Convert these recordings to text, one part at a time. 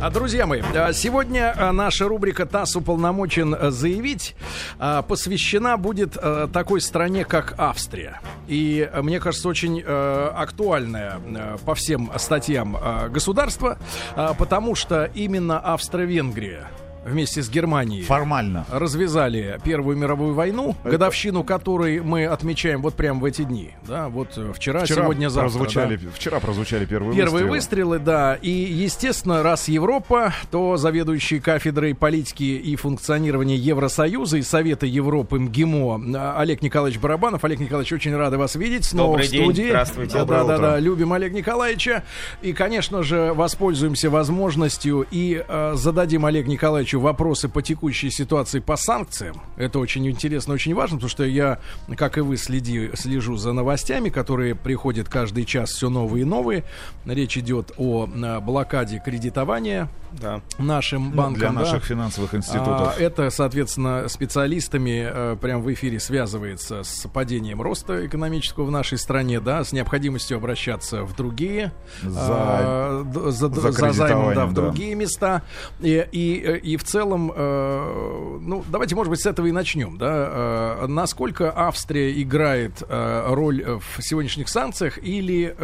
А, друзья мои, а, сегодня а, наша рубрика «ТАСС уполномочен заявить» посвящена будет такой стране, как Австрия. И, мне кажется, очень актуальная по всем статьям государства, потому что именно Австро-Венгрия вместе с Германией формально развязали Первую мировую войну, Это... годовщину которой мы отмечаем вот прямо в эти дни. Да, вот э, вчера, вчера сегодня, завтра. Прозвучали, да. Вчера прозвучали первые, первые выстрелы. выстрелы, да. И, естественно, раз Европа, то заведующий кафедрой политики и функционирования Евросоюза и Совета Европы МГИМО э, Олег Николаевич Барабанов. Олег Николаевич, очень рады вас видеть снова Добрый в студии. День. Здравствуйте. Да, да, да, да, любим Олега Николаевича. И, конечно же, воспользуемся возможностью и э, зададим Олегу Николаевичу вопросы по текущей ситуации по санкциям. Это очень интересно, очень важно, потому что я, как и вы, следи, слежу за новостями, которые приходят каждый час все новые и новые. Речь идет о блокаде кредитования да. нашим банкам. Ну, для наших да. финансовых институтов. А, это, соответственно, специалистами э, прямо в эфире связывается с падением роста экономического в нашей стране, да, с необходимостью обращаться в другие за, а, за, за, за займом, да, в да. другие места. И, и, и в целом, э, ну, давайте, может быть, с этого и начнем, да. Э, насколько Австрия играет роль в сегодняшних санкциях или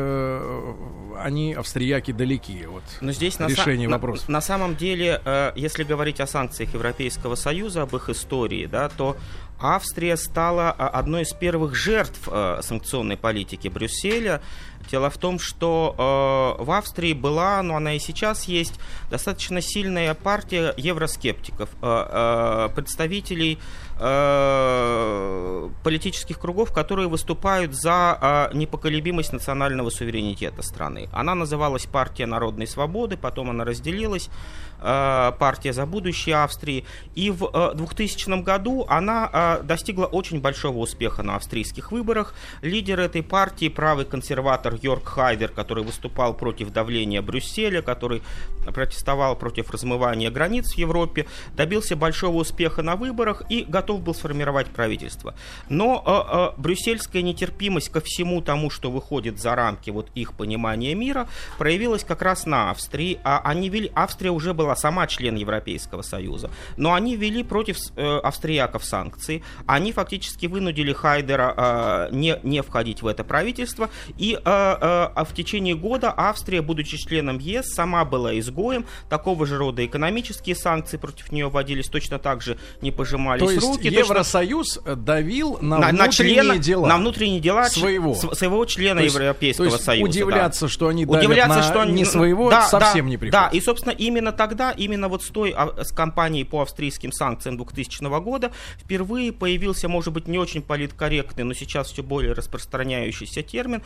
они, австрияки, далеки от Но здесь решения на, вопроса? На самом деле, э, если говорить о санкциях Европейского Союза, об их истории, да, то Австрия стала э, одной из первых жертв э, санкционной политики Брюсселя. Дело в том, что в Австрии была, но она и сейчас есть, достаточно сильная партия евроскептиков, представителей политических кругов, которые выступают за непоколебимость национального суверенитета страны. Она называлась партия народной свободы, потом она разделилась, партия за будущее Австрии, и в 2000 году она достигла очень большого успеха на австрийских выборах. Лидер этой партии, правый консерватор Йорк Хайдер, который выступал против давления Брюсселя, который протестовал против размывания границ в Европе, добился большого успеха на выборах и готов был сформировать правительство. Но э, э, брюссельская нетерпимость ко всему тому, что выходит за рамки вот их понимания мира, проявилась как раз на Австрии. А они вели, Австрия уже была сама член Европейского Союза, но они вели против э, австрияков санкции. Они фактически вынудили Хайдера э, не, не входить в это правительство. И э, э, в течение года Австрия, будучи членом ЕС, сама была изгоем. Такого же рода экономические санкции против нее вводились точно так же, не пожимались руки руки. Евросоюз точно... давил на, на внутренние на члена, дела. На внутренние дела своего, своего члена то есть, Европейского то есть Союза. Удивляться, да. что они удивляться, на что они, не своего, да, совсем да, не приходится. Да, и, собственно, именно тогда, именно вот с той а, с кампанией по австрийским санкциям 2000 года впервые появился, может быть, не очень политкорректный, но сейчас все более распространяющийся термин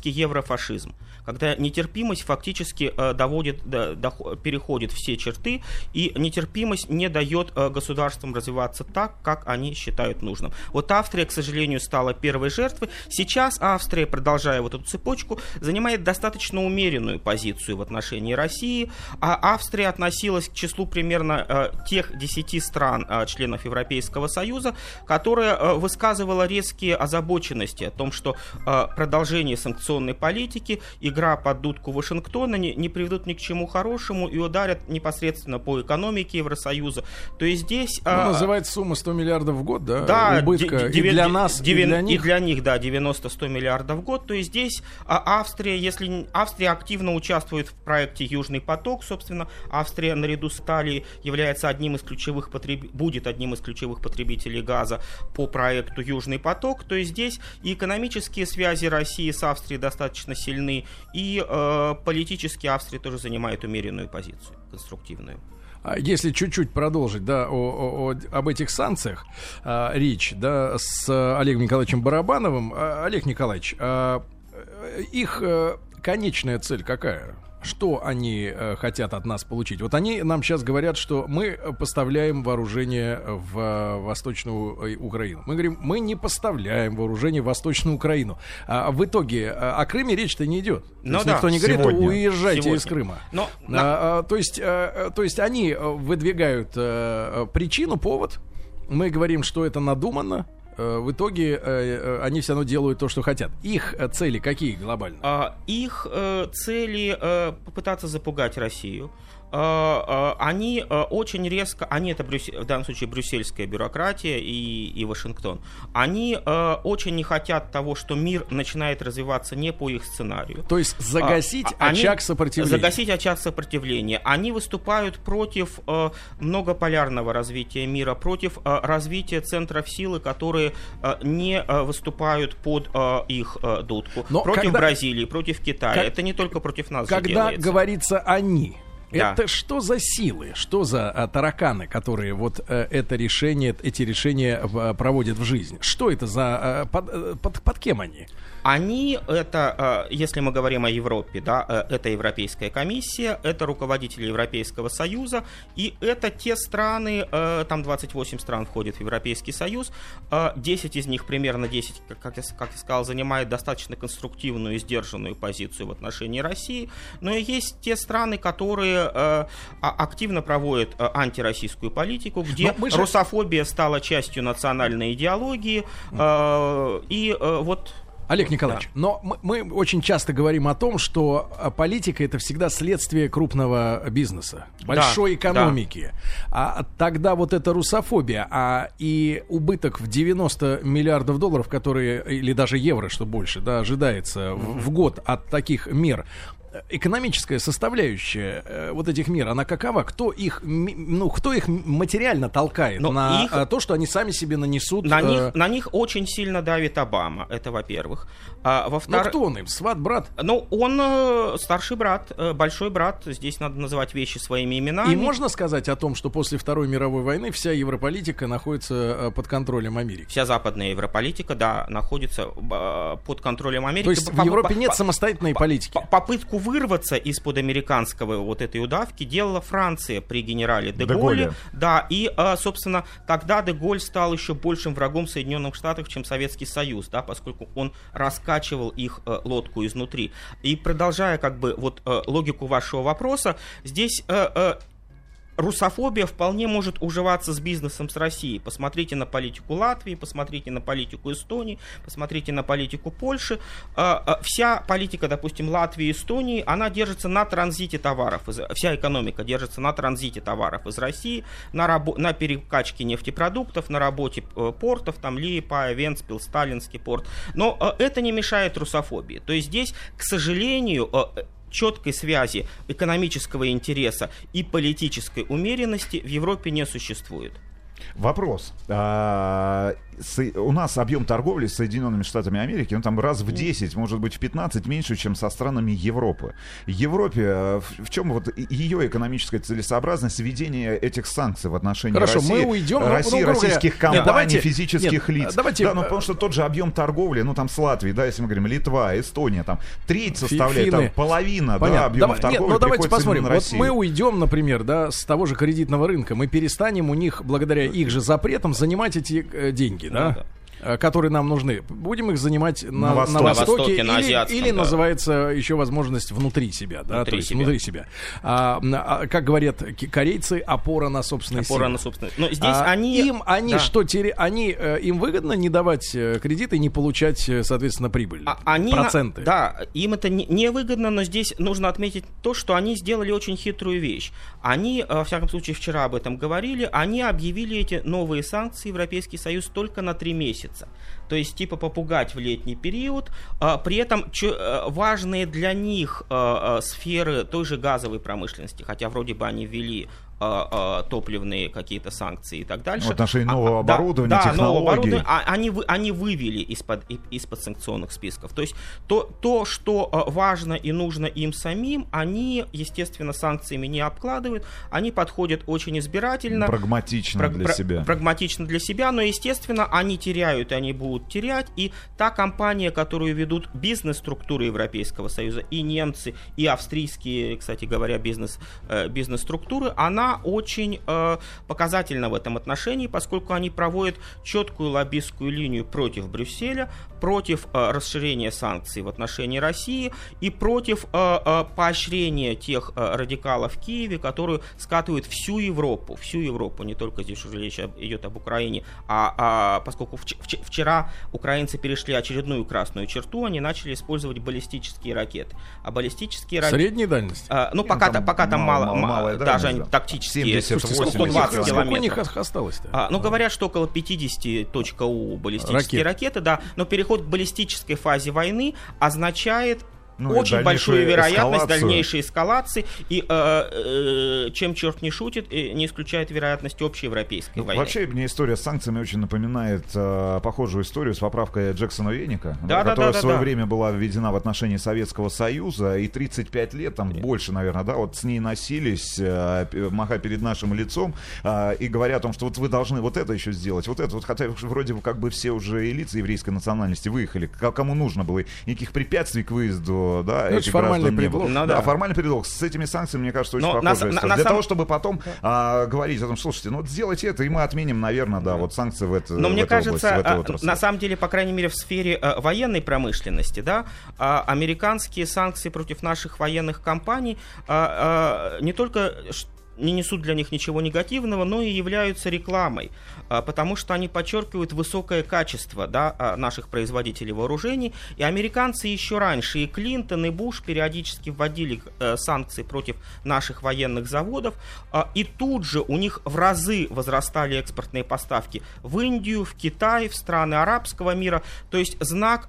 брюссельский еврофашизм. Когда нетерпимость фактически э, доводит, до, до, переходит все черты, и нетерпимость не дает э, государствам развиваться так, как они считают нужным. Вот Австрия, к сожалению, стала первой жертвой. Сейчас Австрия, продолжая вот эту цепочку, занимает достаточно умеренную позицию в отношении России, а Австрия относилась к числу примерно э, тех 10 стран, членов Европейского Союза, которые э, высказывала резкие озабоченности о том, что продолжение санкционной политики, игра под дудку Вашингтона не, не приведут ни к чему хорошему и ударят непосредственно по экономике Евросоюза. То есть здесь... Ну, называется сумма 100 миллиардов в год, да? Да, убытка и для нас, и для них. И для них, да, 90-100 миллиардов в год. То есть здесь а Австрия, если Австрия активно участвует в проекте Южный поток, собственно, Австрия наряду с Италией является одним из ключевых потреб... будет одним из ключевых потребителей газа по проекту Южный поток. То есть здесь и экономические связи России с Австрией достаточно сильны, и э, политически Австрия тоже занимает умеренную позицию, конструктивную. А если чуть-чуть продолжить, да, о, о, об этих санкциях а, речь, да, с Олегом Николаевичем Барабановым. А, Олег Николаевич, а, их а, конечная цель какая? Что они э, хотят от нас получить? Вот они нам сейчас говорят, что мы поставляем вооружение в э, Восточную э, Украину. Мы говорим, мы не поставляем вооружение в Восточную Украину. А в итоге э, о Крыме речь-то не идет. Ну, да, никто не говорит, сегодня, уезжайте сегодня. из Крыма. Но, а, а, то, есть, а, то есть они выдвигают а, причину, повод. Мы говорим, что это надуманно в итоге э, э, они все равно делают то, что хотят. Их э, цели какие глобально? А, их э, цели э, попытаться запугать Россию. Э, э, они э, очень резко, они это в данном случае брюссельская бюрократия и, и Вашингтон, они очень не хотят того, что мир начинает развиваться не по их сценарию. То есть загасить а, очаг они, сопротивления. Загасить очаг сопротивления. Они выступают против многополярного развития мира, против развития центров силы, которые не выступают под их дудку. Но против когда... Бразилии, против Китая. Как... Это не только против нас Когда говорится «они», да. Это что за силы, что за а, тараканы, которые вот а, это решение, эти решения а, проводят в жизнь? Что это за а, под, э, под, под кем они? Они, это, э, если мы говорим о Европе, да, э, это Европейская комиссия, это руководители Европейского Союза, и это те страны, там 28 стран входит в Европейский Союз, 10 из них, примерно 10, как я, как я сказал, занимают достаточно конструктивную и сдержанную позицию в отношении России, но и есть те страны, которые а, активно проводят антироссийскую политику, где же... русофобия стала частью национальной идеологии, и вот Олег Николаевич, да. но мы, мы очень часто говорим о том, что политика это всегда следствие крупного бизнеса, большой да, экономики. Да. А тогда вот эта русофобия, а и убыток в 90 миллиардов долларов, которые, или даже евро, что больше, да, ожидается mm-hmm. в, в год от таких мер, экономическая составляющая э, вот этих мер, она какова? Кто их, ну, кто их материально толкает Но на их, э, то, что они сами себе нанесут? На, э... них, на них очень сильно давит Обама, это во-первых. А, во втор... Ну, кто он им? Сват, брат? Ну, он э, старший брат, большой брат, здесь надо называть вещи своими именами. И можно сказать о том, что после Второй мировой войны вся европолитика находится под контролем Америки? Вся западная европолитика, да, находится под контролем Америки. То есть в Европе нет самостоятельной политики? Попытку вырваться из-под американского вот этой удавки делала Франция при генерале де, Голле. Да, и, а, собственно, тогда де Голль стал еще большим врагом Соединенных Штатов, чем Советский Союз, да, поскольку он раскачивал их э, лодку изнутри. И продолжая как бы вот э, логику вашего вопроса, здесь э, русофобия вполне может уживаться с бизнесом с Россией. Посмотрите на политику Латвии, посмотрите на политику Эстонии, посмотрите на политику Польши. А, а, вся политика, допустим, Латвии и Эстонии, она держится на транзите товаров. Вся экономика держится на транзите товаров из России, на, рабо- на перекачке нефтепродуктов, на работе э, портов, там Лиепая, Венспил, Сталинский порт. Но э, это не мешает русофобии. То есть здесь, к сожалению, э, четкой связи экономического интереса и политической умеренности в Европе не существует. Вопрос. У нас объем торговли с Соединенными Штатами Америки, ну там раз в 10, может быть в 15 меньше, чем со странами Европы. Европе, э, в, чем вот ее экономическая целесообразность введения этих санкций в отношении Хорошо, России, мы уйдем, России, ну, российских компаний, нет, давайте, физических нет, лиц. Давайте, да, ну потому что тот же объем торговли, ну там с Латвией, да, если мы говорим Литва, Эстония, там треть составляет, там половина, Понятно. да, объема Давай, торговли. Нет, ну давайте посмотрим. Вот мы уйдем, например, да, с того же кредитного рынка, мы перестанем у них благодаря их же запретам занимать эти э, деньги, да? Э, которые нам нужны, будем их занимать на, на, Востоке, на Востоке, Востоке на или, или да. называется еще возможность внутри себя, да, внутри то есть себя. внутри себя. А, а, как говорят корейцы, опора на собственные опора силы. на собственные. Но здесь а, они им они да. что теря... они э, им выгодно не давать э, кредиты, не получать, соответственно, прибыль, а, они проценты. На... Да, им это не, не выгодно, но здесь нужно отметить то, что они сделали очень хитрую вещь. Они, во всяком случае, вчера об этом говорили, они объявили эти новые санкции Европейский Союз только на три месяца месяца. То есть типа попугать в летний период. А, при этом чё, э, важные для них а, а, сферы той же газовой промышленности, хотя вроде бы они ввели топливные какие-то санкции и так дальше. В отношении нового а, оборудования, да, технологий. нового оборудования, а, они, они вывели из-под, из-под санкционных списков. То есть то, то, что а, важно и нужно им самим, они, естественно, санкциями не обкладывают, они подходят очень избирательно. Прагматично праг, для пр- себя. Прагматично для себя, но, естественно, они теряют, и они будут терять. И та компания, которую ведут бизнес-структуры Европейского Союза, и немцы, и австрийские, кстати говоря, бизнес, э, бизнес-структуры, она очень э, показательна в этом отношении, поскольку они проводят четкую лоббистскую линию против Брюсселя, против э, расширения санкций в отношении России и против э, э, поощрения тех радикалов в Киеве, которые скатывают всю Европу, всю Европу, не только здесь уже речь идет об Украине, а, а поскольку вчера украинцы перешли очередную красную черту, они начали использовать баллистические ракеты. А баллистические ракеты... Средней дальности? А, ну, пока, там, пока там мало, мало даже они тактические. 78 120 километров. у них осталось-то? А, ну, говорят, что около 50 .у баллистические Ракет. ракеты, да. Но переход к баллистической фазе войны означает ну, очень большую вероятность эскалацию. дальнейшей эскалации, и э, э, чем черт не шутит, не исключает вероятность общей европейской войны. Вообще, мне история с санкциями очень напоминает э, похожую историю с поправкой Джексона Веника, да, которая да, да, в свое да. время была введена в отношении Советского Союза, и 35 лет, там Нет. больше, наверное, да, вот с ней носились, э, маха перед нашим лицом, э, и говоря о том, что вот вы должны вот это еще сделать, вот это, вот хотя вроде бы как бы все уже элиты еврейской национальности выехали, кому нужно было, никаких препятствий к выезду да, ну, этих формальный предлог. Ну, да. да, формальный предлог. С этими санкциями, мне кажется, очень Но похожая на, история. На, Для на того, чтобы потом а, говорить о том, слушайте, ну вот сделайте это, и мы отменим, наверное, да, вот санкции в, это, Но в мне кажется, области, а, на самом деле, по крайней мере, в сфере а, военной промышленности, да, а, американские санкции против наших военных компаний а, а, не только не несут для них ничего негативного, но и являются рекламой, а, потому что они подчеркивают высокое качество да, а, наших производителей вооружений. И американцы еще раньше, и Клинтон, и Буш периодически вводили э, санкции против наших военных заводов, а, и тут же у них в разы возрастали экспортные поставки в Индию, в Китай, в страны арабского мира. То есть знак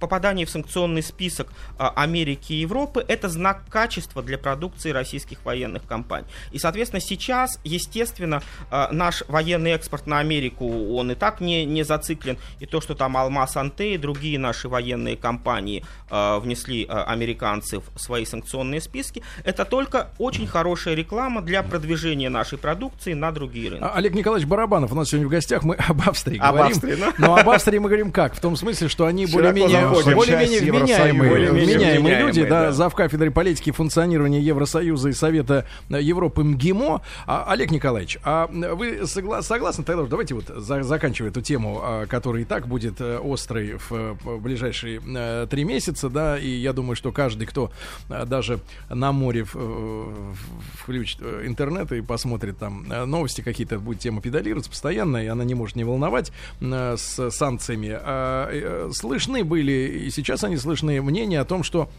попадания в санкционный список Америки и Европы – это знак качества для продукции российских военных компаний компаний. И, соответственно, сейчас, естественно, э, наш военный экспорт на Америку, он и так не, не зациклен. И то, что там Алмаз Анте и другие наши военные компании э, внесли э, американцы в свои санкционные списки, это только очень хорошая реклама для продвижения нашей продукции на другие рынки. А, Олег Николаевич Барабанов у нас сегодня в гостях. Мы об Австрии об говорим. Австрии, да? Но об Австрии мы говорим как? В том смысле, что они более-менее более-менее вменяемые, вменяемые люди, да, зав кафедрой политики функционирования Евросоюза и Совета Европы МГИМО. А, Олег Николаевич, а вы согла- согласны тогда? Давайте вот за- заканчивая эту тему, а, которая и так будет э, острой в, в ближайшие э, три месяца, да, и я думаю, что каждый, кто а, даже на море включит э, интернет и посмотрит там новости какие-то, будет тема педалироваться постоянно, и она не может не волновать с санкциями. Слышны были, и сейчас они слышны мнения о том, что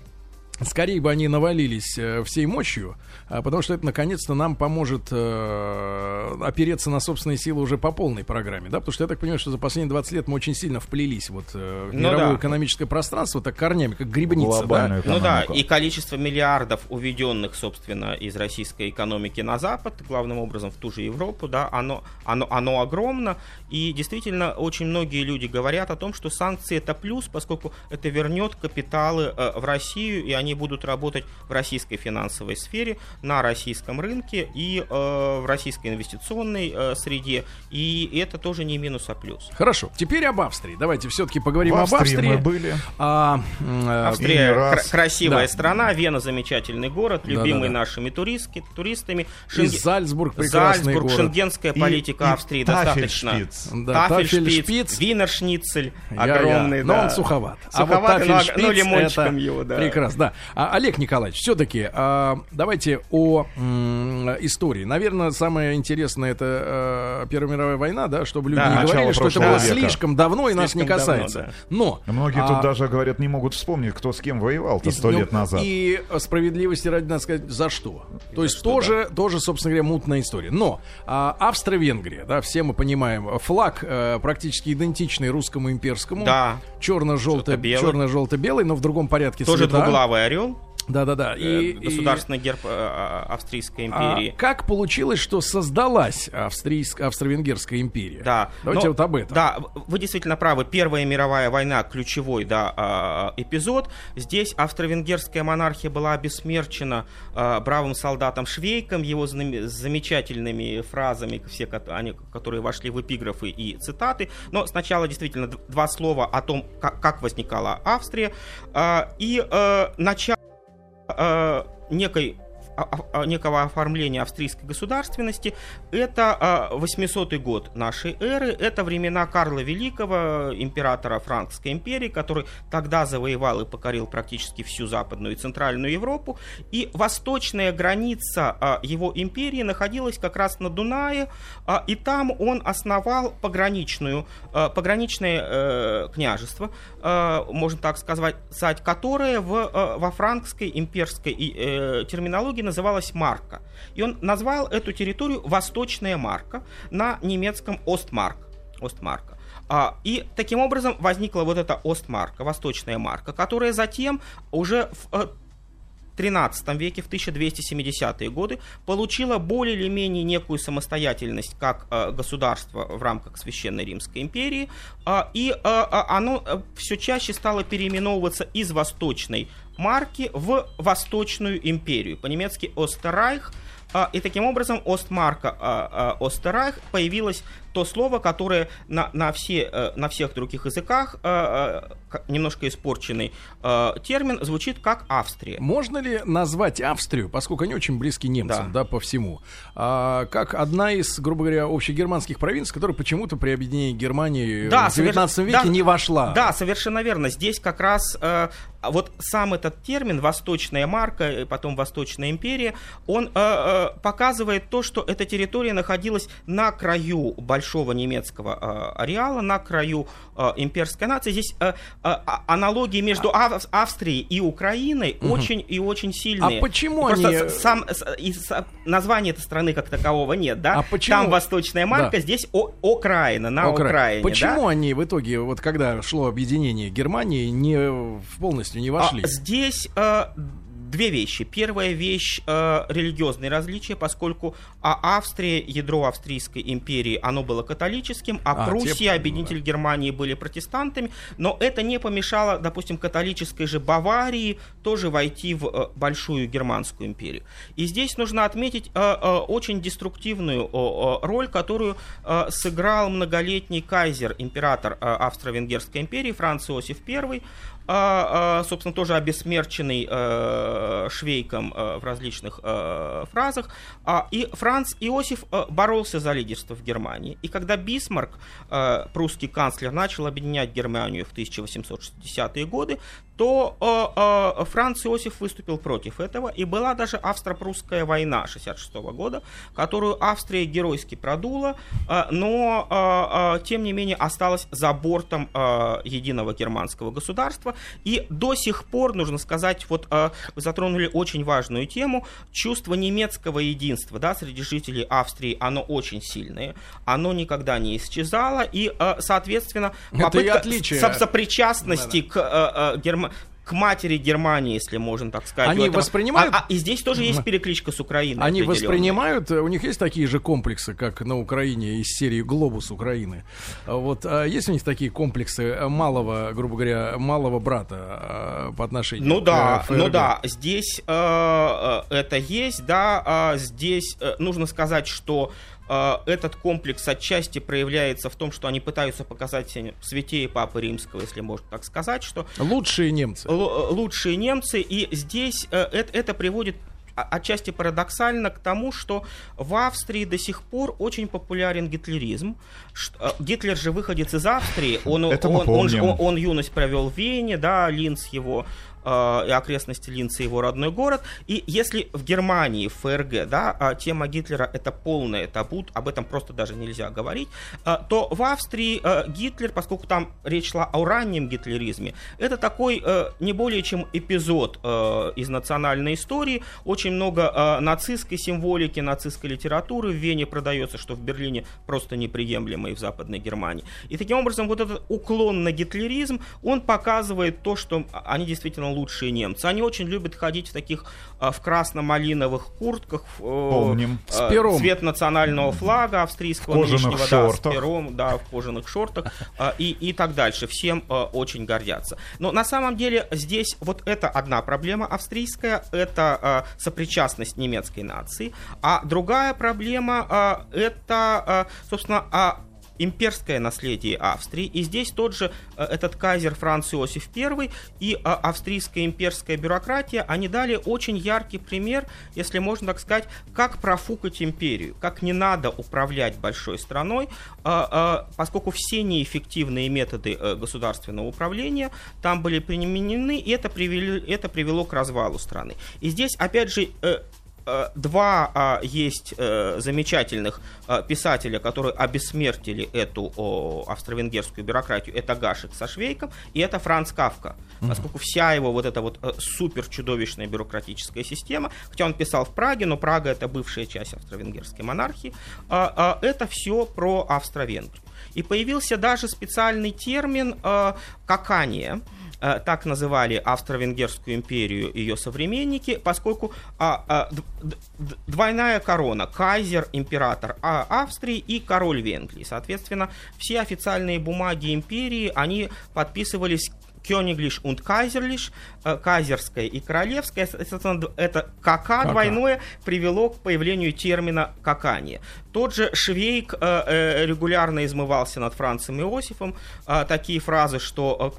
Скорее бы они навалились э, всей мощью, а, потому что это наконец-то нам поможет э, опереться на собственные силы уже по полной программе, да, потому что я так понимаю, что за последние 20 лет мы очень сильно вплелись вот э, в ну мировое да. экономическое пространство, так корнями, как грибница, да? Ну да, и количество миллиардов уведенных, собственно, из российской экономики на Запад, главным образом в ту же Европу, да, оно, оно, оно огромно, и действительно очень многие люди говорят о том, что санкции это плюс, поскольку это вернет капиталы в Россию, и они они будут работать в российской финансовой сфере, на российском рынке и э, в российской инвестиционной э, среде. И это тоже не минус, а плюс. Хорошо. Теперь об Австрии. Давайте все-таки поговорим в об Австрии. мы были. А, э, Австрия кра- красивая да. страна, Вена замечательный город, любимый да, да, да. нашими туристки, туристами. Шенг... И Зальцбург прекрасный Зальцбург, город. шенгенская политика и, Австрии и достаточно. Да, Тафельшпиц, Винершницель огромный. Я. Но он суховат. Суховат, а вот но, но лимончиком это его, да. Прекрасно, да. А, Олег Николаевич, все-таки а, давайте о м, истории. Наверное, самое интересное это а, Первая мировая война, да, чтобы люди да, не говорили, что это было века. слишком давно и слишком нас не касается. Давно, да. Но многие а, тут даже говорят, не могут вспомнить, кто с кем воевал-то сто ну, лет назад. И справедливости ради надо сказать, за что. То есть что, тоже, да. тоже, собственно говоря, мутная история. Но а, Австро-Венгрия, да, все мы понимаем, флаг а, практически идентичный русскому имперскому. Да. Черно-желто-белый, черно-желто-белый, но в другом порядке Тоже цвета. двуглавый орел. Да-да-да. И, государственный и... герб э, э, Австрийской империи. А как получилось, что создалась Австрийск... Австро-Венгерская империя? Да. Давайте Но, вот об этом. Да, вы действительно правы. Первая мировая война ключевой да, а, эпизод. Здесь австро-венгерская монархия была обесмерчена а, бравым солдатом Швейком, его замечательными фразами, все, они, которые вошли в эпиграфы и цитаты. Но сначала действительно два слова о том, как, возникала Австрия. А, и начало э, некой некого оформления австрийской государственности, это 800 год нашей эры, это времена Карла Великого, императора Франкской империи, который тогда завоевал и покорил практически всю Западную и Центральную Европу, и восточная граница его империи находилась как раз на Дунае, и там он основал пограничную, пограничное э, княжество, можно так сказать, которое в, во франкской имперской э, терминологии называлась Марка. И он назвал эту территорию Восточная Марка на немецком Остмарк. Остмарка. А, и таким образом возникла вот эта Остмарка, Восточная Марка, которая затем уже в 13 веке, в 1270-е годы, получила более или менее некую самостоятельность как э, государство в рамках Священной Римской империи, э, и э, оно э, все чаще стало переименовываться из Восточной марки в Восточную империю. По-немецки Остеррайх. А, и таким образом Остмарка а, а, Остеррайх появилась то слово, которое на, на, все, э, на всех других языках э, э, немножко испорченный термин звучит как Австрия. Можно ли назвать Австрию, поскольку они очень близки немцам, да, да по всему, как одна из, грубо говоря, общегерманских провинций, которая почему-то при объединении Германии да, в 19 совер... веке да, не вошла? Да, совершенно верно. Здесь как раз вот сам этот термин «восточная марка», и потом «восточная империя», он показывает то, что эта территория находилась на краю большого большого немецкого э, ареала на краю э, имперской нации. Здесь э, э, аналогии между Ав- Австрией и Украиной угу. очень и очень сильные. А почему Просто они... Сам, и, названия этой страны как такового нет, да? А почему... Там восточная марка, да. здесь о, Окраина, на Окра... Украине. Почему да? они в итоге, вот когда шло объединение Германии, не полностью не вошли? А, здесь... Э, две вещи. Первая вещь э, религиозные различия, поскольку а Австрия, ядро Австрийской империи, оно было католическим, а, а Пруссия, те... объединитель Германии, были протестантами, но это не помешало, допустим, католической же Баварии тоже войти в э, большую германскую империю. И здесь нужно отметить э, э, очень деструктивную э, роль, которую э, сыграл многолетний кайзер, император э, Австро-Венгерской империи Франц Иосиф I, а, а, собственно, тоже обесмерченный э, Швейком э, в различных э, фразах. А, и Франц Иосиф боролся за лидерство в Германии. И когда Бисмарк, прусский канцлер, начал объединять Германию в 1860-е годы, то Франц Иосиф выступил против этого. И была даже австро-прусская война 66 года, которую Австрия геройски продула, но, тем не менее, осталась за бортом единого германского государства. И до сих пор, нужно сказать, вот э, вы затронули очень важную тему, чувство немецкого единства да, среди жителей Австрии, оно очень сильное, оно никогда не исчезало, и, э, соответственно, попытка сопричастности да, да. к э, э, Германии к матери Германии, если можно так сказать. Они воспринимают... А, а, и здесь тоже есть перекличка с Украиной. Они воспринимают, у них есть такие же комплексы, как на Украине из серии «Глобус Украины». Вот а есть у них такие комплексы малого, грубо говоря, малого брата а, по отношению ну, к да, ФРГ? Ну да, здесь э, э, это есть, да, э, здесь э, нужно сказать, что этот комплекс отчасти проявляется в том, что они пытаются показать святее Папы Римского, если можно так сказать, что... Лучшие немцы. лучшие немцы, и здесь э, это, это приводит отчасти парадоксально к тому, что в Австрии до сих пор очень популярен гитлеризм. Э, Гитлер же выходец из Австрии, он, он, он, он, он, он юность провел в Вене, да, Линц его Э, и окрестности Линца его родной город. И если в Германии, в ФРГ, да, а, тема Гитлера это полное табу, об этом просто даже нельзя говорить, э, то в Австрии э, Гитлер, поскольку там речь шла о раннем гитлеризме, это такой не более чем эпизод из национальной истории. Очень много нацистской символики, нацистской литературы в Вене продается, что в Берлине просто неприемлемо и в Западной Германии. И таким образом вот этот уклон на гитлеризм, он показывает то, что они действительно лучшие немцы. Они очень любят ходить в таких а, в красно-малиновых куртках. Помним. Э, с пером. Цвет национального флага австрийского. В кожаных нынешнего, шортах. Да, с пером, да, в кожаных шортах а, и, и так дальше. Всем а, очень гордятся. Но на самом деле здесь вот это одна проблема австрийская, это а, сопричастность немецкой нации. А другая проблема а, это, а, собственно, а, имперское наследие Австрии. И здесь тот же э, этот кайзер Франц Иосиф I и э, австрийская имперская бюрократия, они дали очень яркий пример, если можно так сказать, как профукать империю, как не надо управлять большой страной, поскольку все неэффективные методы государственного управления там были применены, и это привело, это привело к развалу страны. И здесь, опять же, Э, два а, есть э, замечательных а, писателя, которые обессмертили эту австро-венгерскую бюрократию. Это Гашек со Швейком и это Франц Кавка. Поскольку вся его вот эта вот э, супер чудовищная бюрократическая система, хотя он писал в Праге, но Прага это бывшая часть австро-венгерской монархии, а, это все про Австро-Венгрию. И появился даже специальный термин «какание», Э, так называли Австро-Венгерскую империю ее современники, поскольку а, а, двойная корона, кайзер, император а, Австрии и король Венгрии. Соответственно, все официальные бумаги империи, они подписывались Кёниглиш und Кайзерлиш, э, кайзерское и королевское, это КК двойное привело к появлению термина какание. Тот же Швейк э, э, регулярно измывался над Францем Иосифом. Э, такие фразы, что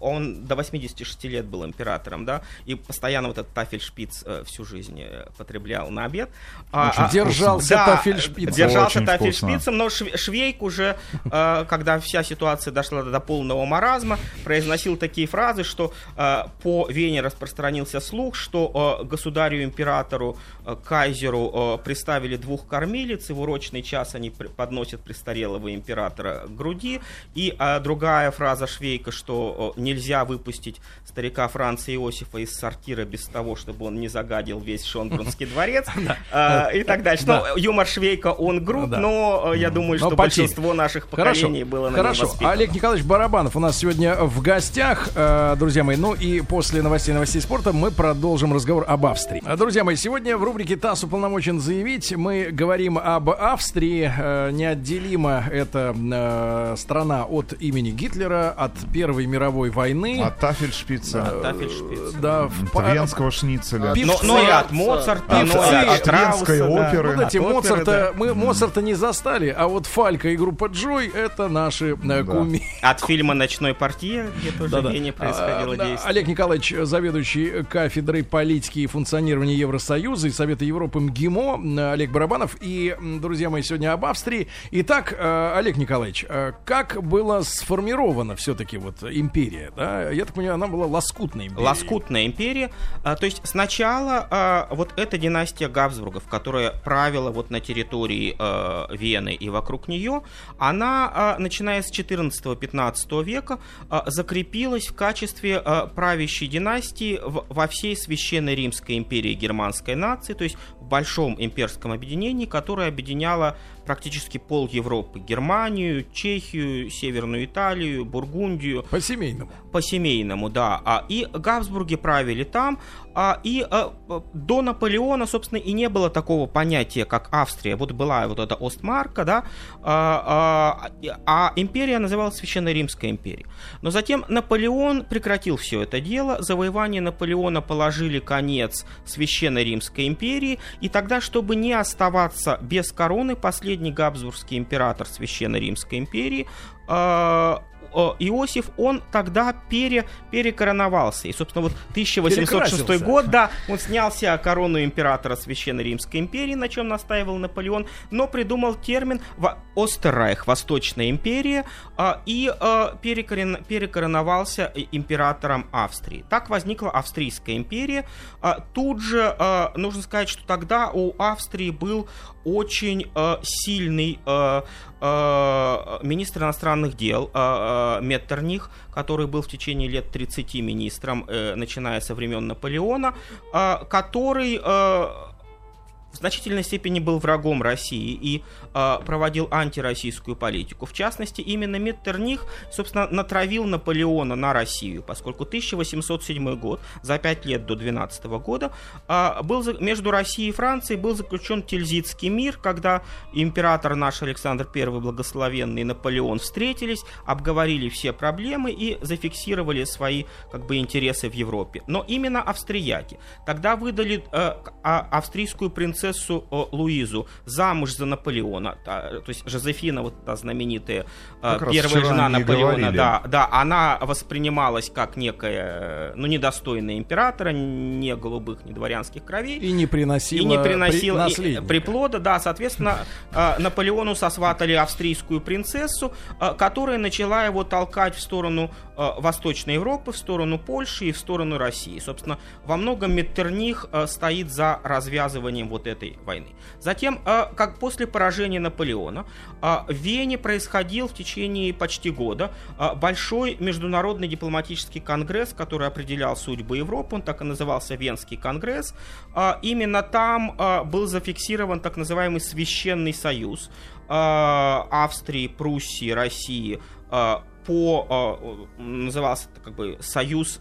он до 86 лет был императором, да, и постоянно вот этот тафельшпиц всю жизнь потреблял на обед. А, а, держался да, тафельшпицем. Держался тафельшпицем, но Швейк уже, когда вся ситуация дошла до полного маразма, произносил такие фразы, что по Вене распространился слух, что государю-императору, кайзеру приставили двух кормилиц, и в урочный час они подносят престарелого императора к груди. И э, другая фраза Швейка, что э, нельзя выпустить старика Франца Иосифа из сортира без того, чтобы он не загадил весь Шонбрунский дворец. Э, и так дальше. Но юмор Швейка, он груб, но э, я думаю, что большинство наших поколений было на Хорошо, Олег Николаевич Барабанов у нас сегодня в гостях. Э, друзья мои. Ну и после новостей новостей спорта мы продолжим разговор об Австрии. Э, друзья мои, сегодня в рубрике ТАСС уполномочен заявить мы говорим об Австрии. Э, неотделима эта страна от имени Гитлера, от Первой мировой войны. От Тафельшпица. От Тафельшпица. Да. В... Венского шницеля. Но, но и от Моцарта, но и от Венской оперы. Ну, знаете, Моцарта, мы Моцарта не застали, а вот Фалька и группа Джой это наши да. куми. От фильма «Ночной портье», где тоже да, да. происходило а, действие. Олег Николаевич, заведующий кафедрой политики и функционирования Евросоюза и Совета Европы МГИМО, Олег Барабанов. И, друзья мои, сегодня об Австрии. Итак, э, Олег Николаевич, э, как была сформирована все-таки вот империя? Да? Я так понимаю, она была лоскутной империей. Лоскутная империя. А, то есть сначала а, вот эта династия Габсбургов, которая правила вот на территории э, Вены и вокруг нее, она, начиная с 14-15 века, закрепила закрепилась в качестве правящей династии во всей Священной Римской империи германской нации, то есть большом имперском объединении, которое объединяло практически пол Европы. Германию, Чехию, Северную Италию, Бургундию. По семейному. По семейному, да. А, и Габсбурги правили там. А, и а, до Наполеона, собственно, и не было такого понятия, как Австрия. Вот была вот эта Остмарка, да. А, а, а империя называлась Священная Римская империя. Но затем Наполеон прекратил все это дело. Завоевание Наполеона положили конец Священной Римской империи. И тогда, чтобы не оставаться без короны, последний последний габсбургский император Священной Римской империи, а, Иосиф, он тогда пере, перекороновался. И, собственно, вот 1806 год, да, он снял себе корону императора Священной Римской империи, на чем настаивал Наполеон, но придумал термин Остеррайх, Восточная империя, а, и а, перекорен, перекороновался императором Австрии. Так возникла Австрийская империя. Тут же нужно сказать, что тогда у Австрии был очень сильный министр иностранных дел Меттерних, который был в течение лет 30 министром, э, начиная со времен Наполеона, который в значительной степени был врагом России и э, проводил антироссийскую политику. В частности, именно Меттерних, собственно, натравил Наполеона на Россию, поскольку 1807 год, за пять лет до 12 года, э, был между Россией и Францией был заключен Тильзитский мир, когда император наш Александр I Благословенный и Наполеон встретились, обговорили все проблемы и зафиксировали свои как бы, интересы в Европе. Но именно австрияки тогда выдали э, австрийскую принцессу принцессу Луизу замуж за Наполеона. То есть Жозефина, вот та знаменитая как первая жена Наполеона, да, да, она воспринималась как некая, ну, недостойная императора, не голубых, не дворянских кровей. И не приносила, и не приносила при, приплода, да, соответственно, Наполеону сосватали австрийскую принцессу, которая начала его толкать в сторону Восточной Европы, в сторону Польши и в сторону России. Собственно, во многом Меттерних стоит за развязыванием вот этой войны. Затем, как после поражения Наполеона, в Вене происходил в течение почти года большой международный дипломатический конгресс, который определял судьбы Европы, он так и назывался Венский конгресс. Именно там был зафиксирован так называемый Священный Союз Австрии, Пруссии, России, по назывался как бы союз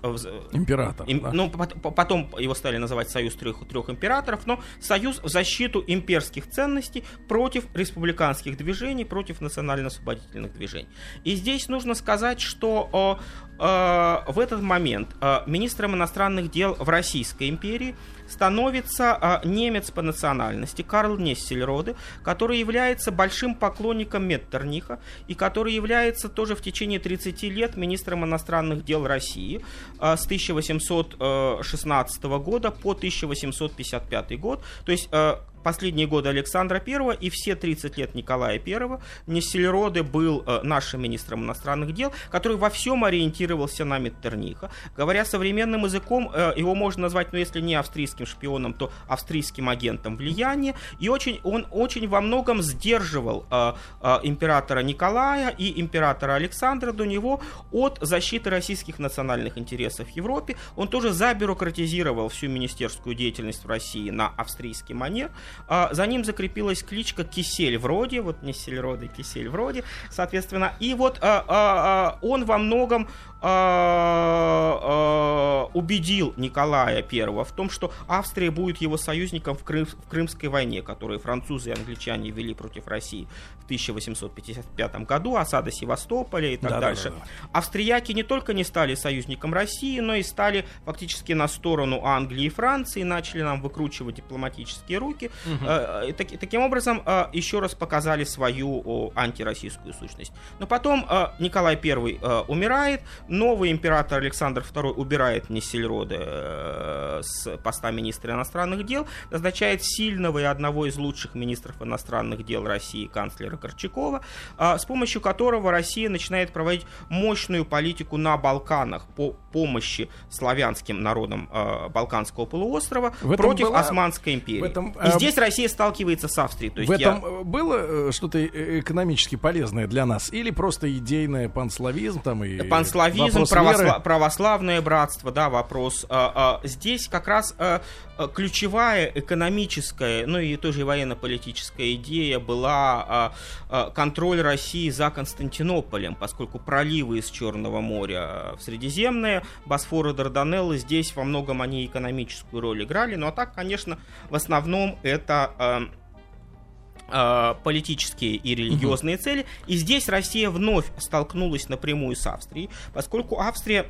император. Им, да. Ну потом его стали называть союз трех трех императоров, но союз в защиту имперских ценностей против республиканских движений, против национально-освободительных движений. И здесь нужно сказать, что э, в этот момент э, министром иностранных дел в Российской империи становится э, немец по национальности Карл Нессельроде, который является большим поклонником Меттерниха и который является тоже в течение 30 лет министром иностранных дел России э, с 1816 года по 1855 год. То есть э, последние годы Александра I и все 30 лет Николая I Нессельроде был э, нашим министром иностранных дел, который во всем ориентировался на Меттерниха. Говоря современным языком, э, его можно назвать, ну если не австрийским шпионом, то австрийским агентом влияния. И очень, он очень во многом сдерживал э, императора Николая и императора Александра до него от защиты российских национальных интересов в Европе. Он тоже забюрократизировал всю министерскую деятельность в России на австрийский манер. А за ним закрепилась кличка Кисель вроде, вот не Сельроды, Кисель вроде, соответственно. И вот а, а, а, он во многом а, а, убедил Николая I в том, что Австрия будет его союзником в, Крым, в Крымской войне, которую французы и англичане вели против России в 1855 году, осада Севастополя и так да, дальше. Да, да, да. Австрияки не только не стали союзником России, но и стали фактически на сторону Англии и Франции, начали нам выкручивать дипломатические руки. Угу. И, так, таким образом, еще раз показали свою антироссийскую сущность. Но потом Николай I умирает, новый император Александр II убирает Нессельроде э, с поста министра иностранных дел, назначает сильного и одного из лучших министров иностранных дел России, канцлера Корчакова, э, с помощью которого Россия начинает проводить мощную политику на Балканах по помощи славянским народам э, Балканского полуострова против была, Османской империи. Этом, и здесь Россия сталкивается с Австрией. То есть в этом я... было что-то экономически полезное для нас или просто идейное панславизм там и панславизм Буддизм, правосла- православное братство, да, вопрос. А, а, здесь как раз ключевая экономическая, ну и тоже военно-политическая идея была а, а, контроль России за Константинополем, поскольку проливы из Черного моря в Средиземное, Босфор и Дарданеллы, здесь во многом они экономическую роль играли, ну а так, конечно, в основном это... А, Э, политические и религиозные угу. цели. И здесь Россия вновь столкнулась напрямую с Австрией, поскольку Австрия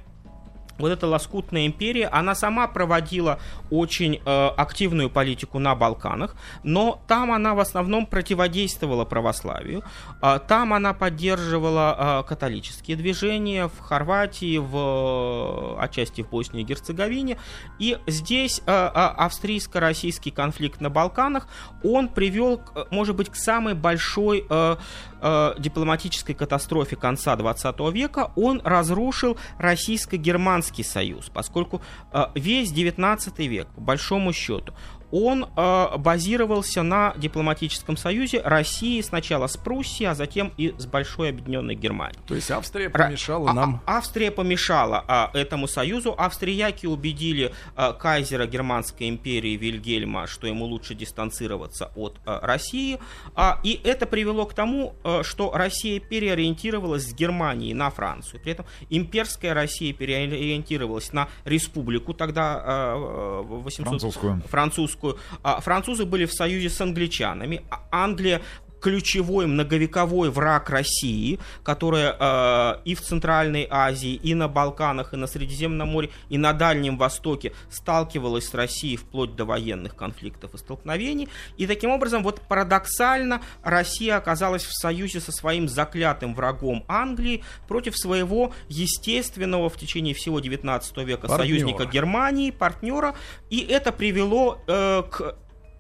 вот эта лоскутная империя, она сама проводила очень э, активную политику на Балканах, но там она в основном противодействовала православию, э, там она поддерживала э, католические движения в Хорватии, в, э, отчасти в Боснии и Герцеговине, и здесь э, э, австрийско-российский конфликт на Балканах, он привел, может быть, к самой большой э, э, дипломатической катастрофе конца 20 века, он разрушил российско-германский союз, поскольку э, весь 19 век, по большому счету, он э, базировался на дипломатическом союзе России сначала с Пруссией, а затем и с Большой Объединенной Германией. То есть Австрия помешала Р... нам... А, Австрия помешала а, этому союзу. Австрияки убедили а, кайзера Германской империи Вильгельма, что ему лучше дистанцироваться от а, России. А, и это привело к тому, а, что Россия переориентировалась с Германии на Францию. При этом имперская Россия переориентировалась на республику, тогда а, 800... французскую. французскую французскую. А французы были в союзе с англичанами. А Англия ключевой многовековой враг России, которая э, и в Центральной Азии, и на Балканах, и на Средиземном море, и на Дальнем Востоке сталкивалась с Россией вплоть до военных конфликтов и столкновений. И таким образом, вот парадоксально, Россия оказалась в союзе со своим заклятым врагом Англии против своего естественного в течение всего 19 века партнера. союзника Германии, партнера. И это привело э, к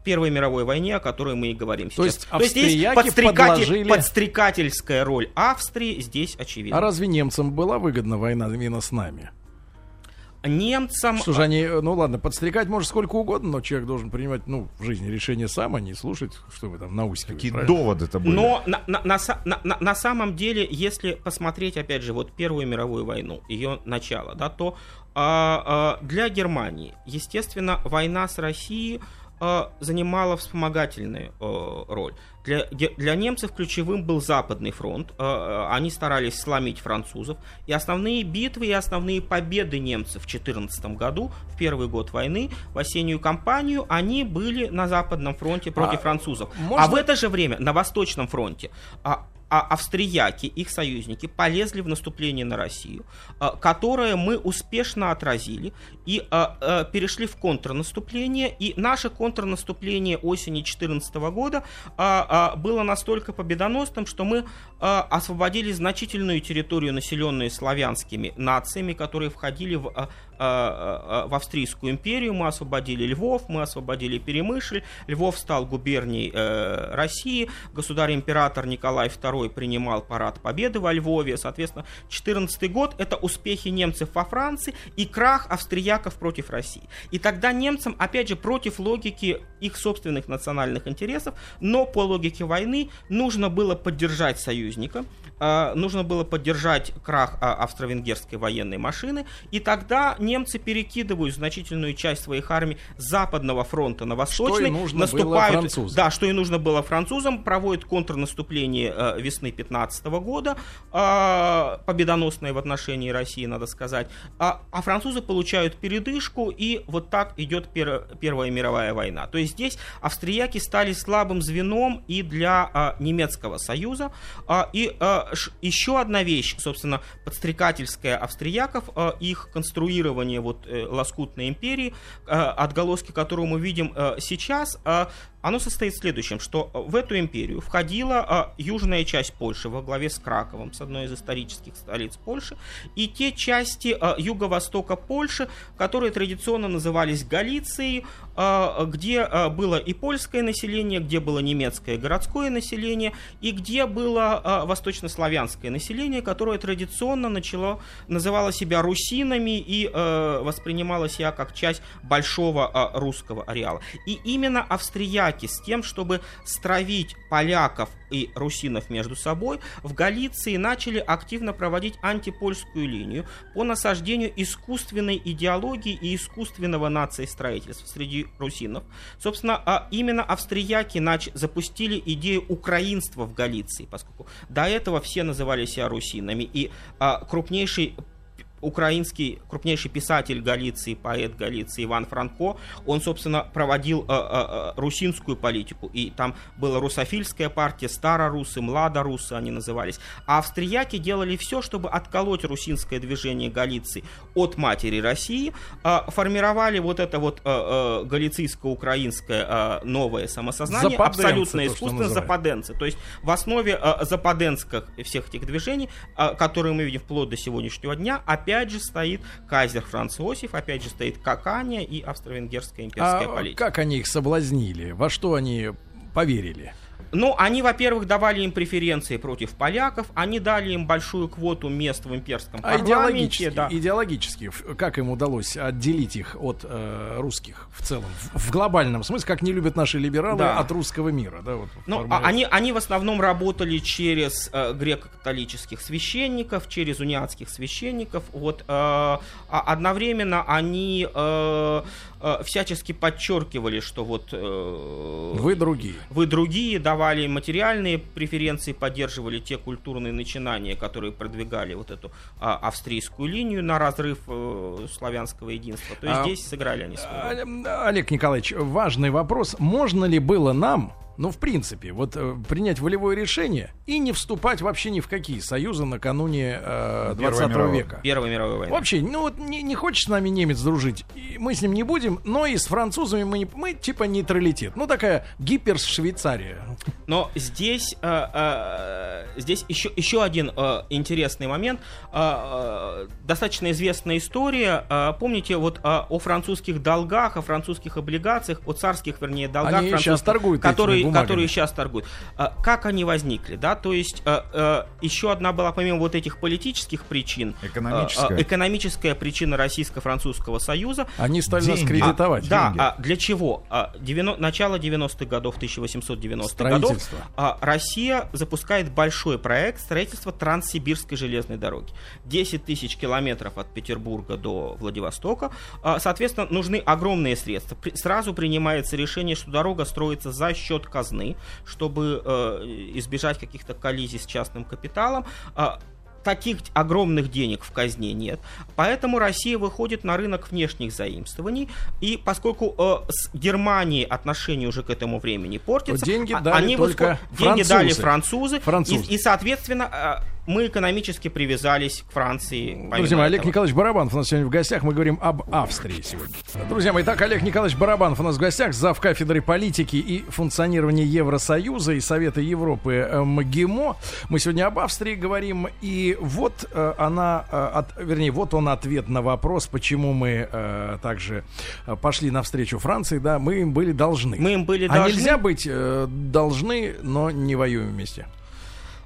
Первой мировой войне, о которой мы и говорим сейчас. То есть, То есть здесь подстрекатель, подложили... подстрекательская роль Австрии здесь очевидна. А разве немцам была выгодна война именно с нами? немцам... Что же они, ну ладно, подстрекать может сколько угодно, но человек должен принимать, ну, в жизни решение сам, а не слушать, что вы там наускиваете. Какие доводы это были? Но на, на, на, на, на самом деле, если посмотреть, опять же, вот Первую мировую войну, ее начало, да, то а, а, для Германии, естественно, война с Россией занимала вспомогательную э, роль. Для, для немцев ключевым был Западный фронт. Э, э они старались сломить французов. И основные битвы и основные победы немцев в 2014 году, в первый год войны, в осеннюю кампанию, они были на Западном фронте против а, французов. Можно... А в это же время на Восточном фронте а, австрияки, их союзники, полезли в наступление на Россию, а, которое мы успешно отразили и а, а, перешли в контрнаступление. И наше контрнаступление осени 2014 года было настолько победоносным, что мы освободили значительную территорию, населенную славянскими нациями, которые входили в в Австрийскую империю, мы освободили Львов, мы освободили Перемышль, Львов стал губернией э, России, государь-император Николай II принимал парад победы во Львове. Соответственно, 14 год – это успехи немцев во Франции и крах австрияков против России. И тогда немцам, опять же, против логики их собственных национальных интересов, но по логике войны нужно было поддержать союзника, нужно было поддержать крах австро-венгерской военной машины, и тогда немцы перекидывают значительную часть своих армий с западного фронта на восточный, что и нужно наступают, было французам. да, что и нужно было французам, проводят контрнаступление э, весны 15 года, э, победоносное в отношении России, надо сказать, а, а французы получают передышку, и вот так идет пер, Первая мировая война. То есть здесь австрияки стали слабым звеном и для э, немецкого союза, э, и э, еще одна вещь, собственно, подстрекательская австрияков, э, их конструирование вот э, лоскутной империи, э, отголоски которого мы видим сейчас, оно состоит в следующем, что в эту империю входила а, южная часть Польши во главе с Краковом, с одной из исторических столиц Польши, и те части а, юго-востока Польши, которые традиционно назывались Галицией, где было и польское население, где было немецкое городское население, и где было восточнославянское население, которое традиционно начало, называло себя русинами и а, воспринимало себя как часть большого русского ареала. И именно австрияки поляки с тем, чтобы стравить поляков и русинов между собой, в Галиции начали активно проводить антипольскую линию по насаждению искусственной идеологии и искусственного нации строительства среди русинов. Собственно, а именно австрияки запустили идею украинства в Галиции, поскольку до этого все называли себя русинами, и а, крупнейший украинский крупнейший писатель Галиции, поэт Галиции Иван Франко, он, собственно, проводил э, э, э, русинскую политику, и там была русофильская партия, старорусы, младорусы они назывались, а австрияки делали все, чтобы отколоть русинское движение Галиции от матери России, э, формировали вот это вот э, э, галицийско-украинское э, новое самосознание, западенцы, абсолютно искусственно западенцы, то есть в основе э, западенских всех этих движений, э, которые мы видим вплоть до сегодняшнего дня, опять опять же стоит кайзер Франц Иосиф, опять же стоит Какания и австро-венгерская имперская а политика. как они их соблазнили? Во что они поверили? Ну, они, во-первых, давали им преференции против поляков, они дали им большую квоту мест в имперском а. Идеологически, да. идеологически, как им удалось отделить их от э, русских в целом, в, в глобальном смысле, как не любят наши либералы да. от русского мира, да? Вот, ну, а они, они в основном работали через э, греко-католических священников, через униатских священников, вот, э, а одновременно они э, э, всячески подчеркивали, что вот... Э, вы другие. Вы другие, да, давали материальные преференции, поддерживали те культурные начинания, которые продвигали вот эту а, австрийскую линию на разрыв э, славянского единства. То есть а, здесь сыграли они свою. Олег Николаевич, важный вопрос. Можно ли было нам ну, в принципе, вот э, принять волевое решение и не вступать вообще ни в какие союзы накануне э, 20 века. Первой мировой войны. Вообще, ну вот не, не хочет с нами немец дружить, и мы с ним не будем, но и с французами мы, не, мы типа нейтралитет. Ну, такая гипер-Швейцария. Но здесь, э, э, здесь еще, еще один э, интересный момент. Э, э, достаточно известная история. Э, помните вот э, о французских долгах, о французских облигациях, о царских, вернее, долгах, Они сейчас торгуют которые, этими которые сейчас торгуют. Э, как они возникли? Да? То есть э, э, еще одна была, помимо вот этих политических причин, Экономическая. экономическая причина Российско-Французского союза. Они стали нас Деньги. кредитовать. Да, деньги. а для чего? А, девяно- начало 90-х годов, 1890-х годов, а, Россия запускает большой проект строительства Транссибирской железной дороги. 10 тысяч километров от Петербурга до Владивостока. А, Соответственно, нужны огромные средства. При- Сразу принимается решение, что дорога строится за счет казны, чтобы э, избежать каких-то коллизий с частным капиталом. А, Таких огромных денег в казне нет. Поэтому Россия выходит на рынок внешних заимствований. И поскольку э, с Германией отношения уже к этому времени портятся, деньги а- дали они только восход- деньги французы. дали французы. Французы. И, и, соответственно, э, мы экономически привязались к Франции. Друзья мои, Олег этого. Николаевич Барабанов у нас сегодня в гостях. Мы говорим об Австрии сегодня. Друзья мои, итак, Олег Николаевич Барабанов у нас в гостях, зав. кафедры политики и функционирования Евросоюза и Совета Европы э, МГИМО. Мы сегодня об Австрии говорим. И вот э, она, э, от- вернее, вот он ответ на вопрос, почему мы э, также пошли навстречу Франции. Да, мы им были должны. Мы им были а должны. нельзя быть э, должны, но не воюем вместе.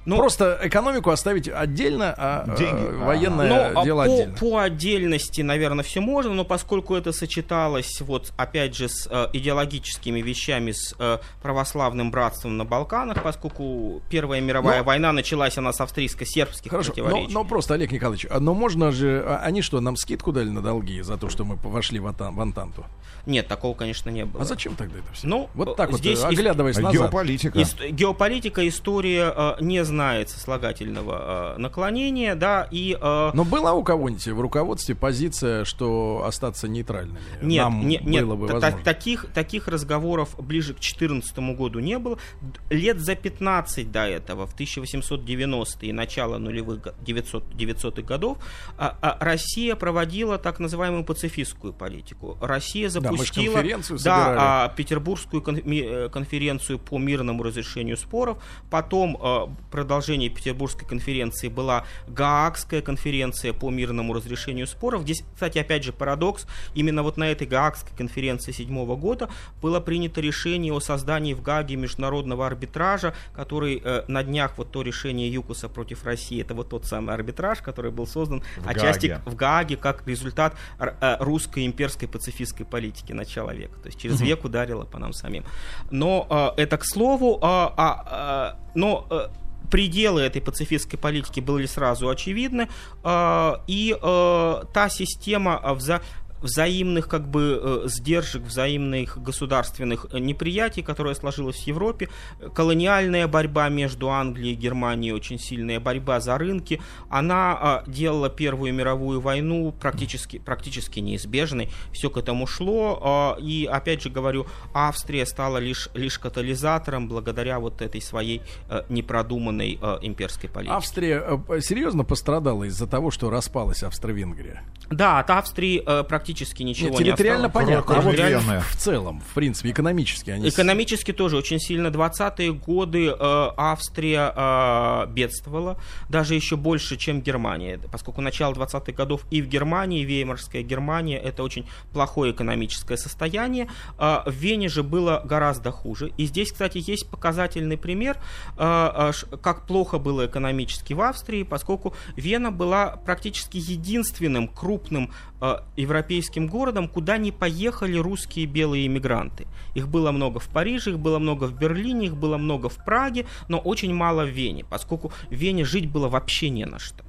Ну, Просто экономику оставить отдельно, а э, Деньги. военное Ну, а дело по, отдельно. по отдельности, наверное, все можно, но поскольку это сочеталось, вот, опять же, с э, идеологическими вещами, с э, православным братством на Балканах, поскольку Первая мировая Но- война началась она с австрийско-сербских Хорошо, но, противоречий. но просто, Олег Николаевич, а, но можно же... а Они что, нам скидку дали на долги за то, что мы вошли в, Ата- в Антанту? Нет, такого, конечно, не было. А зачем тогда это все? Ну, вот так вот, здесь э, есть- оглядываясь назад. Геополитика. Ис- геополитика, история э, не знает сослагательного э, наклонения, да, и... э, Но была у кого-нибудь в руководстве позиция, что остаться нейтральными? Нет, Нам не- нет, было бы та- возможно. таких, таких разговоров ближе к 2014 году не было. Лет за 15 до этого, в 1890-е и начало нулевых го- 900 900-х годов, а- а Россия проводила так называемую пацифистскую политику. Россия Да, мы запустила конференцию собирали. да, а, Петербургскую э, конференцию по мирному разрешению споров. Потом э, продолжение Петербургской конференции была Гаагская конференция по мирному разрешению споров. Здесь, кстати, опять же парадокс. Именно вот на этой Гаагской конференции седьмого года было принято решение о создании в Гааге международного арбитража, который э, на днях, вот то решение ЮКОСа против России, это вот тот самый арбитраж, который был создан В отчасти Гааге. в Гааге как результат р- э, русской имперской пацифистской политики начала века. То есть через век ударило по нам самим. Но э, это к слову, а, а, э, но э, пределы этой пацифистской политики были сразу очевидны, э, и э, та система вза- взаимных как бы э, сдержек, взаимных государственных э, неприятий, которая сложилась в Европе, колониальная борьба между Англией и Германией, очень сильная борьба за рынки, она э, делала Первую мировую войну практически, практически неизбежной, все к этому шло, э, и опять же говорю, Австрия стала лишь, лишь катализатором благодаря вот этой своей э, непродуманной имперской политике. Австрия серьезно пострадала из-за того, что распалась Австро-Венгрия? Да, от Австрии э, практически ничего Нет, не территориально осталось. понятно, а вот Территориально. в целом, в принципе, экономически они... Экономически тоже очень сильно. 20-е годы э, Австрия э, бедствовала, даже еще больше, чем Германия, поскольку начало 20-х годов и в Германии, Веймарская Германия, это очень плохое экономическое состояние. Э, в Вене же было гораздо хуже. И здесь, кстати, есть показательный пример, э, э, как плохо было экономически в Австрии, поскольку Вена была практически единственным крупным европейским городом, куда не поехали русские белые иммигранты. Их было много в Париже, их было много в Берлине, их было много в Праге, но очень мало в Вене, поскольку в Вене жить было вообще не на что.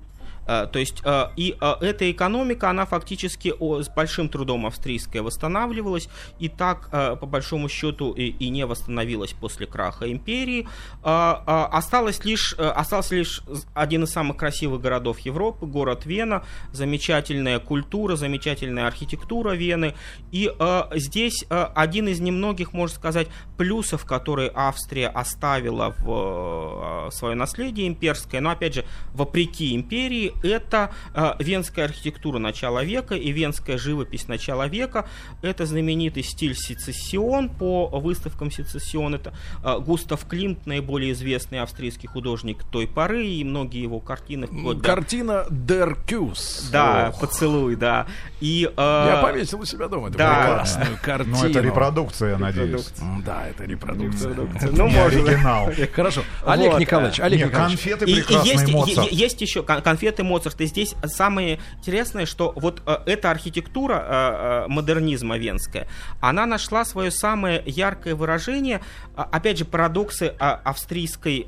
То есть и эта экономика, она фактически с большим трудом австрийская восстанавливалась, и так, по большому счету, и, и не восстановилась после краха империи. Осталось лишь, остался лишь один из самых красивых городов Европы, город Вена, замечательная культура, замечательная архитектура Вены, и здесь один из немногих, можно сказать, плюсов, которые Австрия оставила в свое наследие имперское, но опять же, вопреки империи, это э, венская архитектура начала века и венская живопись начала века. Это знаменитый стиль сецессион по выставкам сецессион. Это э, Густав Климт, наиболее известный австрийский художник той поры, и многие его картины. Картина Дер Кюс. Да, Ох. поцелуй, да. И, э, я повесил у себя дома эту да. прекрасную картину. Ну, это репродукция, я надеюсь. Да, это репродукция. Ну, оригинал. Хорошо. Олег Николаевич, Олег Нет, Николаевич. конфеты и, и есть, Моцарт. есть еще конфеты Моцарт. И здесь самое интересное, что вот э, эта архитектура э, э, модернизма венская, она нашла свое самое яркое выражение, а, опять же, парадоксы а, австрийской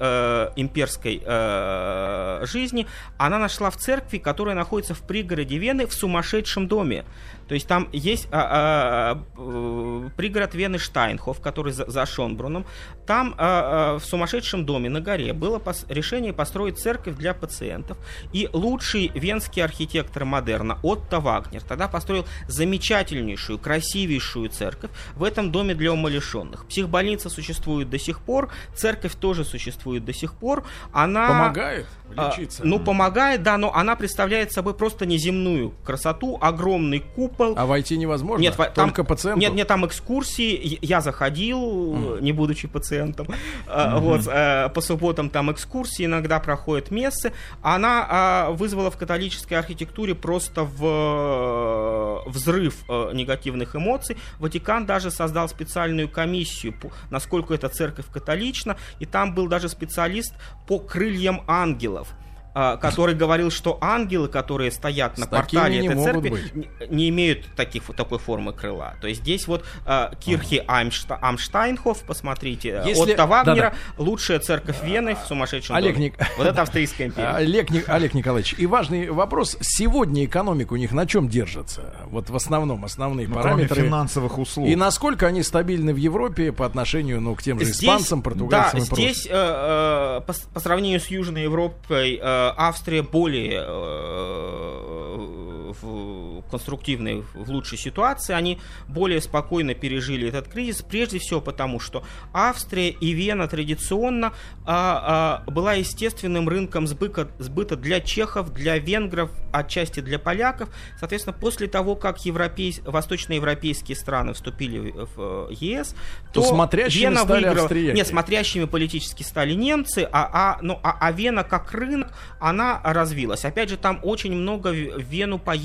имперской жизни, она нашла в церкви, которая находится в пригороде Вены, в сумасшедшем доме. То есть там есть а, а, а, пригород Вены Штайнхоф, который за, за Шонбруном. Там а, а, в сумасшедшем доме на горе было пос, решение построить церковь для пациентов. И лучший венский архитектор модерна Отто Вагнер тогда построил замечательнейшую, красивейшую церковь в этом доме для умалишенных. Психбольница существует до сих пор, церковь тоже существует до сих пор. Она помогает лечиться. А, ну помогает, да, но она представляет собой просто неземную красоту, огромный куб купол. А войти невозможно? Нет, только там, пациенту? Нет, нет, там экскурсии. Я заходил, mm. не будучи пациентом. Mm-hmm. Вот, э, по субботам там экскурсии, иногда проходят мессы. Она а, вызвала в католической архитектуре просто в э, взрыв э, негативных эмоций. Ватикан даже создал специальную комиссию, насколько эта церковь католична, и там был даже специалист по крыльям ангелов. А, который говорил, что ангелы, которые стоят на портале этой церкви, не, не имеют таких, такой формы крыла. То есть здесь вот э, Кирхи Амшта, Амштайнхоф, посмотрите, Если... от Вагнера, да, да. лучшая церковь Вены в сумасшедшем Олег доме. Ник... Вот это Австрийская империя. Олег, Олег Николаевич, и важный вопрос. Сегодня экономика у них на чем держится? Вот в основном основные ну, параметры. финансовых услуг. И насколько они стабильны в Европе по отношению ну, к тем же здесь, испанцам, португальцам да, и прочим? здесь э, э, по, по сравнению с Южной Европой э, Австрия более э, в конструктивной, в лучшей ситуации, они более спокойно пережили этот кризис, прежде всего потому, что Австрия и Вена традиционно а, а, была естественным рынком сбыта, сбыта для чехов, для венгров, отчасти для поляков. Соответственно, после того, как европейс... восточноевропейские страны вступили в ЕС, то, то смотрящими Вена стали выиграла... австрияки. Нет, смотрящими политически стали немцы, а, а, ну, а, а Вена как рынок, она развилась. Опять же, там очень много в Вену поехало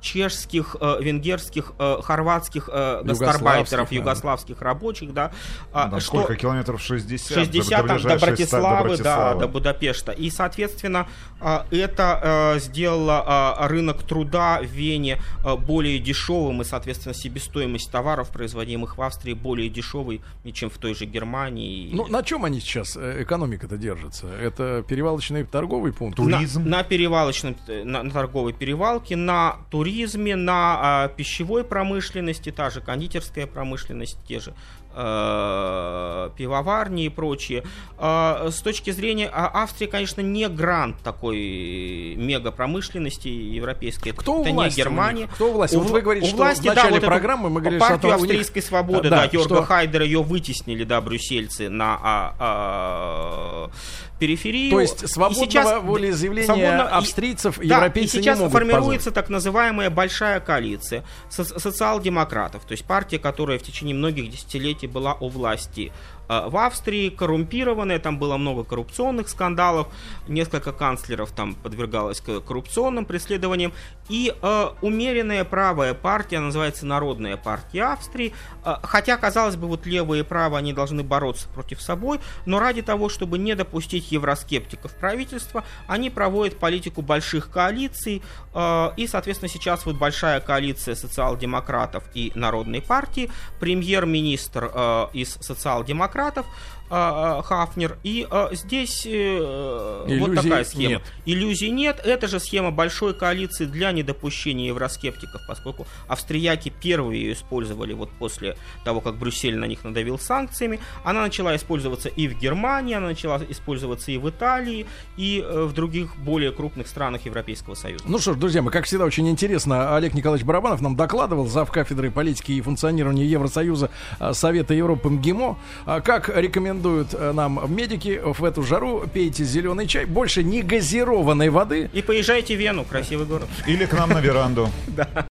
чешских, э, венгерских, э, хорватских э, гастарбайтеров, югославских рабочих, да. А, ну, что... Сколько километров? 60? 60 до, до, Братиславы, до да, до Будапешта. И, соответственно, э, это э, сделало э, рынок труда в Вене э, более дешевым, и, соответственно, себестоимость товаров, производимых в Австрии, более дешевой, чем в той же Германии. Ну, на чем они сейчас, экономика-то держится? Это перевалочный торговый пункт? Туризм? На, на перевалочном, на, на торговой перевалке, на туризме, на а, пищевой промышленности, та же кондитерская промышленность, те же э, пивоварни и прочее. Э, с точки зрения а, Австрии, конечно, не грант такой мега промышленности европейской. Кто это у власти не Германия. Кто у власти? У, вот вы говорите, у что власти, в начале да, программы мы говорили, партию что австрийской них... свободы, да, да Йорга что... Хайдера ее вытеснили, да, брюссельцы на а, периферию. То есть свободного сейчас, волеизъявления свободно, австрийцев и, европейцы да, и сейчас не могут формируется позволить. так называемая большая коалиция со- социал-демократов, то есть партия, которая в течение многих десятилетий была у власти Э, в Австрии коррумпированная, там было много коррупционных скандалов, несколько канцлеров там подвергалось коррупционным преследованиям, и э, умеренная правая партия, называется Народная партия Австрии, э, хотя, казалось бы, вот левые и правые, они должны бороться против собой, но ради того, чтобы не допустить евроскептиков правительства, они проводят политику больших коалиций, э, и, соответственно, сейчас вот большая коалиция социал-демократов и Народной партии, премьер-министр э, из социал-демократов, демократов, Хафнер. И а, здесь э, вот Иллюзий такая схема. нет. Иллюзий нет. Это же схема большой коалиции для недопущения евроскептиков, поскольку австрияки первые ее использовали вот после того, как Брюссель на них надавил санкциями. Она начала использоваться и в Германии, она начала использоваться и в Италии, и э, в других более крупных странах Европейского Союза. Ну что ж, друзья мои, как всегда, очень интересно. Олег Николаевич Барабанов нам докладывал, зав. кафедры политики и функционирования Евросоюза а, Совета Европы МГИМО. А, Как рекомендуют а, нам медики в эту жару, пейте зеленый чай, больше не газированной воды. И поезжайте в Вену, красивый город. Или к нам на веранду.